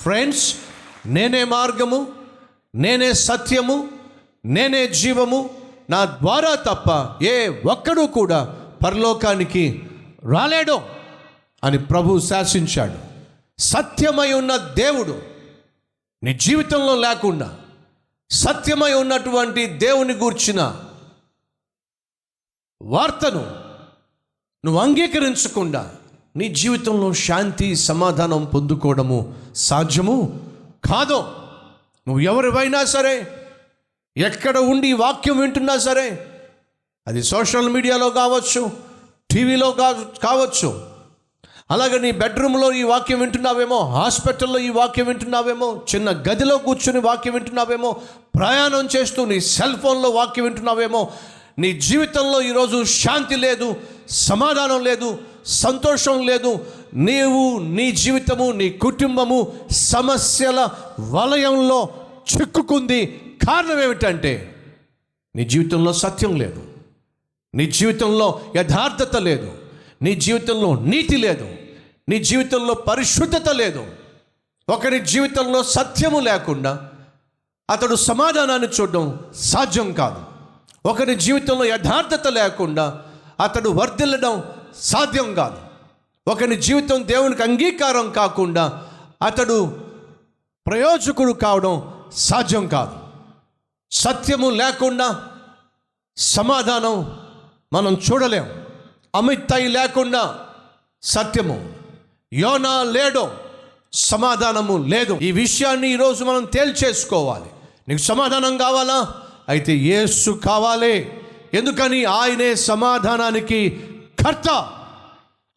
Friends నేనే మార్గము నేనే సత్యము నేనే జీవము నా ద్వారా తప్ప ఏ ఒక్కడూ కూడా పరలోకానికి రాలేడు అని ప్రభు శాసించాడు. సత్యమై ఉన్న దేవుడు నీ జీవితంలో లేకుండా సత్యమై ఉన్నటువంటి దేవుని గూర్చిన వార్తను నువ్వు అంగీకరించకుండా నీ జీవితంలో శాంతి సమాధానం పొందుకోవడము సాధ్యము? కాదు. నువ్వు ఎవరివైనా సరే ఎక్కడ ఉండి వాక్యం వింటున్నా సరే అది సోషల్ మీడియాలో కావచ్చు టీవీలో కా కావచ్చు. అలాగే నీ బెడ్రూమ్లో ఈ వాక్యం వింటున్నావేమో హాస్పిటల్లో ఈ వాక్యం వింటున్నావేమో చిన్న గదిలో కూర్చుని వాక్యం వింటున్నావేమో ప్రయాణం చేస్తూ నీ సెల్ ఫోన్లో వాక్యం వింటున్నావేమో నీ జీవితంలో ఈరోజు శాంతి లేదు సమాధానం లేదు సంతోషం లేదు. నీవు నీ జీవితము నీ కుటుంబము సమస్యల వలయంలో చిక్కుకుంది. కారణం ఏమిటంటే నీ జీవితంలో సత్యం లేదు. నీ జీవితంలో యథార్థత లేదు. నీ జీవితంలో నీతి లేదు. నీ జీవితంలో పరిశుద్ధత లేదు. ఒకరి జీవితంలో సత్యము లేకుండా అతడు సమాధానాన్ని చూడడం సాధ్యం కాదు. ఒకరి జీవితంలో యథార్థత లేకుండా అతడు వర్ధిల్లడం సాధ్యం కాదు. ఒకరి జీవితం దేవునికి అంగీకారం కాకుండా అతడు ప్రయోజకుడు కావడం సాధ్యం కాదు. సత్యము లేకుండా సమాధానం మనం చూడలేం. అమితై లేకుండా సత్యము. యోనా లేడో సమాధానము లేదు. ఈ విషయాన్ని ఈరోజు మనం తేల్చేసుకోవాలి. నీకు సమాధానం కావాలా? అయితే యేసు కావాలి. ఎందుకని? ఆయనే సమాధానానికి కర్త.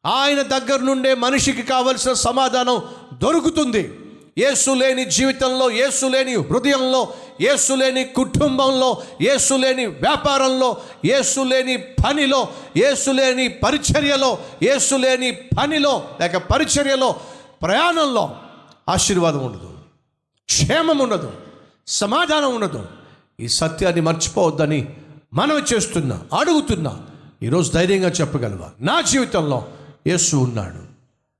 ఆయన దగ్గర నుండే మనిషికి కావలసిన సమాధానం దొరుకుతుంది. యేసు లేని జీవితంలో యేసు లేని హృదయంలో యేసు లేని కుటుంబంలో యేసు లేని వ్యాపారంలో యేసు లేని పనిలో యేసు లేని పరిచర్యలో యేసు లేని పనిలో లేక పరిచర్యలో ప్రయాణంలో ఆశీర్వాదం ఉండదు. క్షేమం ఉండదు. సమాధానం ఉండదు. ఈ సత్యాన్ని మర్చిపోవద్దని మనవి చేస్తున్నా అడుగుతున్నా. ఈరోజు ధైర్యంగా చెప్పగలవా? నా జీవితంలో యేసు ఉన్నాడు.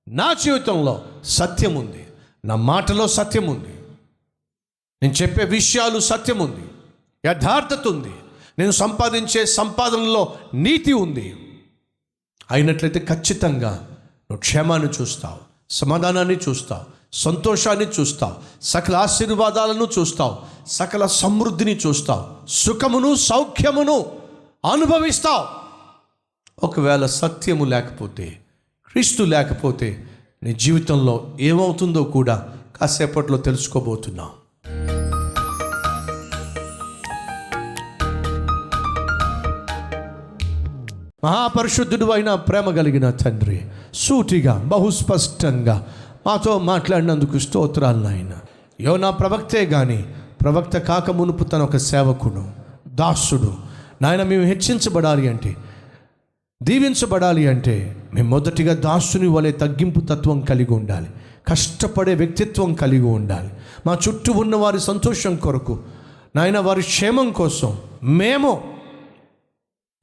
నా జీవితంలో సత్యం ఉంది. నా మాటలో సత్యం ఉంది. నేను చెప్పే విషయాలు సత్యం ఉంది. యథార్థత ఉంది. నేను సంపాదించే సంపాదనలో నీతి ఉంది. అయినట్లయితే ఖచ్చితంగా నువ్వు క్షేమాన్ని చూస్తావు సమాధానాన్ని చూస్తావు సంతోషాన్ని చూస్తావు సకల ఆశీర్వాదాలను చూస్తావు సకల సమృద్ధిని చూస్తావు సుఖమును సౌఖ్యమును అనుభవిస్తావు. ఒకవేళ సత్యము లేకపోతే క్రీస్తు లేకపోతే నీ జీవితంలో ఏమవుతుందో కూడా కాసేపట్లో తెలుసుకోబోతున్నాం. మహాపరిశుద్ధుడు అయిన ప్రేమ కలిగిన తండ్రి సూటిగా బహుస్పష్టంగా మాతో మాట్లాడినందుకు స్తోత్రాలు నాయన. యోనా ప్రవక్తే కానీ ప్రవక్త కాక మునుపు తన ఒక సేవకుడు దాసుడు. నాయన మేము హెచ్చించబడాలి అంటే దీవించబడాలి అంటే మేము మొదటిగా దాసుని వలె తగ్గింపు తత్వం కలిగి ఉండాలి. కష్టపడే వ్యక్తిత్వం కలిగి ఉండాలి. మా చుట్టూ ఉన్న వారి సంతోషం కొరకు నాయన వారి క్షేమం కోసం మేము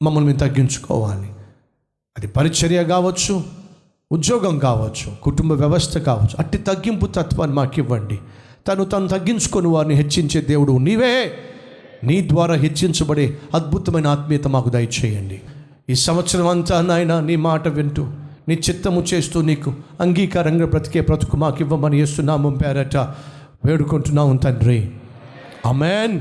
మమ్మల్ని మేము తగ్గించుకోవాలి. అది పరిచర్య కావచ్చు ఉద్యోగం కావచ్చు కుటుంబ వ్యవస్థ కావచ్చు అట్టి తగ్గింపు తత్వాన్ని మాకు ఇవ్వండి తను తను తగ్గించుకొని వారిని హెచ్చించే దేవుడు నీవే. నీ ద్వారా హెచ్చించబడే అద్భుతమైన ఆత్మీయత మాకు దయచేయండి. ఈ సంవత్సరం అంతా నాయన నీ మాట వింటూ నీ చిత్తము చేస్తూ నీకు అంగీకారంగా బ్రతికే బ్రతుకు మాకు ఇవ్వమని వేస్తున్నాము పేరట వేడుకుంటున్నాము తండ్రి. అమెన్